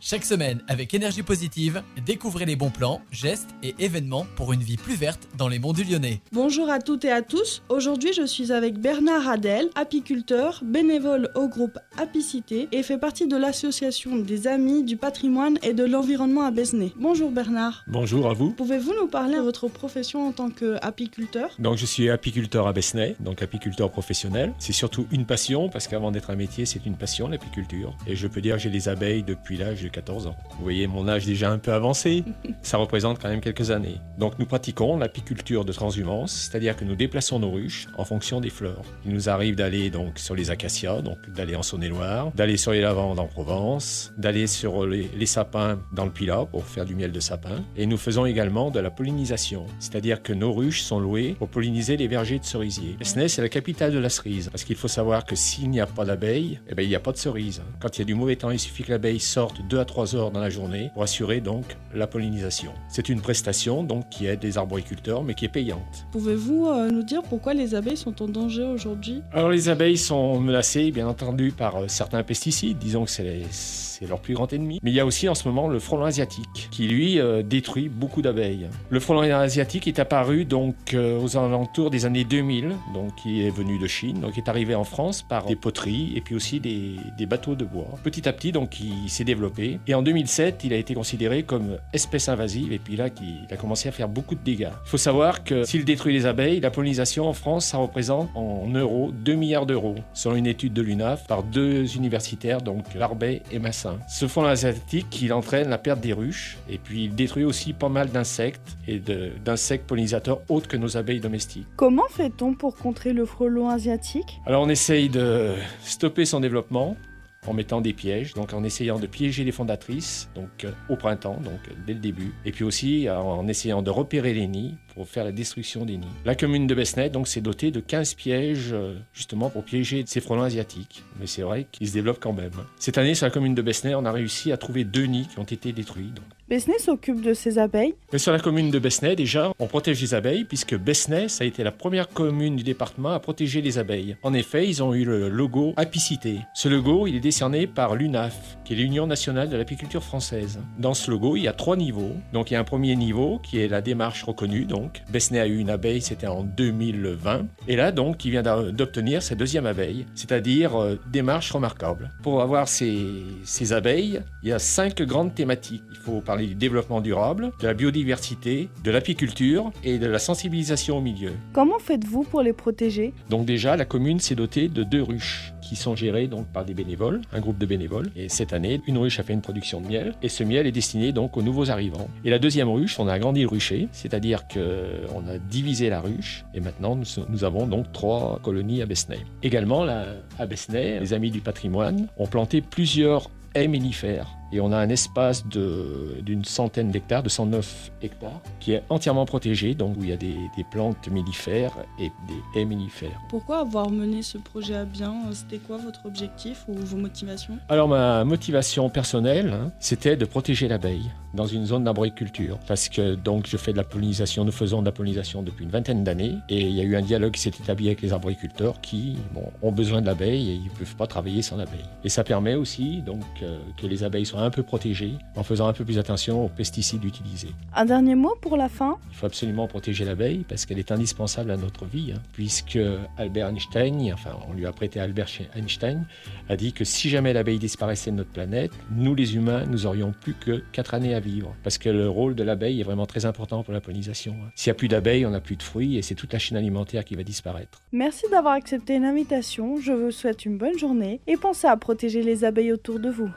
Chaque semaine, avec énergie positive, découvrez les bons plans, gestes et événements pour une vie plus verte dans les monts du Lyonnais. Bonjour à toutes et à tous. Aujourd'hui, je suis avec Bernard Adel, apiculteur, bénévole au groupe Apicité et fait partie de l'association des Amis du patrimoine et de l'environnement à Besnay. Bonjour Bernard. Bonjour à vous. Pouvez-vous nous parler de votre profession en tant qu'apiculteur? Donc je suis apiculteur à Besnay, donc apiculteur professionnel. C'est surtout une passion parce qu'avant d'être un métier, c'est une passion l'apiculture. Et je peux dire que j'ai les abeilles depuis l'âge de 14 ans. Vous voyez mon âge déjà un peu avancé, ça représente quand même quelques années. Donc nous pratiquons l'apiculture de transhumance, c'est-à-dire que nous déplaçons nos ruches en fonction des fleurs. Il nous arrive d'aller donc sur les acacias, donc d'aller en Saône-et-Loire, d'aller sur les lavandes en Provence, d'aller sur les, les sapins dans le Pilat pour faire du miel de sapin. Et nous faisons également de la pollinisation, c'est-à-dire que nos ruches sont louées pour polliniser les vergers de cerisiers. Besnay, c'est la capitale de la cerise, parce qu'il faut savoir que s'il n'y a pas d'abeilles, eh ben, il n'y a pas de cerise. Quand il y a du mauvais temps, il suffit que l'abeille sorte 2 à 3 heures dans la journée pour assurer donc la pollinisation. C'est une prestation donc qui aide les arboriculteurs, mais qui est payante. Pouvez-vous euh, nous dire pourquoi les abeilles sont en danger aujourd'hui? Alors les abeilles sont menacées, bien entendu, par euh, certains pesticides. Disons que c'est les- c'est leur plus grand ennemi. Mais il y a aussi en ce moment le frelon asiatique, qui lui euh, détruit beaucoup d'abeilles. Le frelon asiatique est apparu donc euh, aux alentours des années 2000, donc il est venu de Chine, donc il est arrivé en France par des poteries et puis aussi des, des bateaux de bois. Petit à petit, donc il s'est développé. Et en 2007, il a été considéré comme espèce invasive et puis là, il a commencé à faire beaucoup de dégâts. Il faut savoir que s'il détruit les abeilles, la pollinisation en France, ça représente en euros 2 milliards d'euros, selon une étude de l'UNAF par deux universitaires, donc Larbet et Massin. Ce frelon asiatique, il entraîne la perte des ruches et puis il détruit aussi pas mal d'insectes et d'insectes pollinisateurs autres que nos abeilles domestiques. Comment fait-on pour contrer le frelon asiatique? Alors on essaye de stopper son développement en mettant des pièges, donc en essayant de piéger les fondatrices, donc euh, au printemps, donc euh, dès le début, et puis aussi euh, en essayant de repérer les nids pour faire la destruction des nids. La commune de Besnay donc s'est dotée de 15 pièges justement pour piéger ces frelons asiatiques, mais c'est vrai qu'ils se développent quand même. Cette année sur la commune de Besnay, on a réussi à trouver deux nids qui ont été détruits. Besnay s'occupe de ces abeilles. Mais sur la commune de Besnay, déjà, on protège les abeilles, puisque Besnay, ça a été la première commune du département à protéger les abeilles. En effet, ils ont eu le logo Apicité. Ce logo, il est décerné par l'UNAF, qui est l'Union nationale de l'apiculture française. Dans ce logo, il y a trois niveaux. Donc, il y a un premier niveau, qui est la démarche reconnue, donc. Besnay a eu une abeille, c'était en 2020. Et là, donc, il vient d'obtenir sa deuxième abeille, c'est-à-dire euh, démarche remarquable. Pour avoir ces, ces abeilles, il y a cinq grandes thématiques. Il faut parler du développement durable, de la biodiversité, de l'apiculture et de la sensibilisation au milieu. Comment faites-vous pour les protéger? Donc déjà, la commune s'est dotée de deux ruches qui sont gérées donc par des bénévoles, un groupe de bénévoles. Et cette année, une ruche a fait une production de miel et ce miel est destiné donc aux nouveaux arrivants. Et la deuxième ruche, on a agrandi le rucher, c'est-à-dire que on a divisé la ruche et maintenant nous, avons donc trois colonies à Besnay. Également, à Besnay, les amis du patrimoine ont planté plusieurs haies mellifères. Et on a un espace d'une centaine d'hectares, de 109 hectares, qui est entièrement protégé, donc où il y a des, des plantes mellifères et des haies mellifères. Pourquoi avoir mené ce projet à bien? C'était quoi votre objectif ou vos motivations? Alors ma motivation personnelle, hein, c'était de protéger l'abeille dans une zone d'arboriculture. Parce que donc je fais de la pollinisation, nous faisons de la pollinisation depuis une vingtaine d'années. Et il y a eu un dialogue qui s'est établi avec les arboriculteurs qui bon, ont besoin de l'abeille et ils ne peuvent pas travailler sans l'abeille. Et ça permet aussi donc euh, que les abeilles soient un peu protégées en faisant un peu plus attention aux pesticides utilisés. Un dernier mot pour la fin? Il faut absolument protéger l'abeille parce qu'elle est indispensable à notre vie, hein, puisque Albert Einstein, enfin on lui a prêté Albert Einstein, a dit que si jamais l'abeille disparaissait de notre planète, nous les humains, nous aurions plus que 4 années à vivre. Parce que le rôle de l'abeille est vraiment très important pour la pollinisation. hein. S'il n'y a plus d'abeilles, on n'a plus de fruits et c'est toute la chaîne alimentaire qui va disparaître. Merci d'avoir accepté l'invitation, je vous souhaite une bonne journée et pensez à protéger les abeilles autour de vous.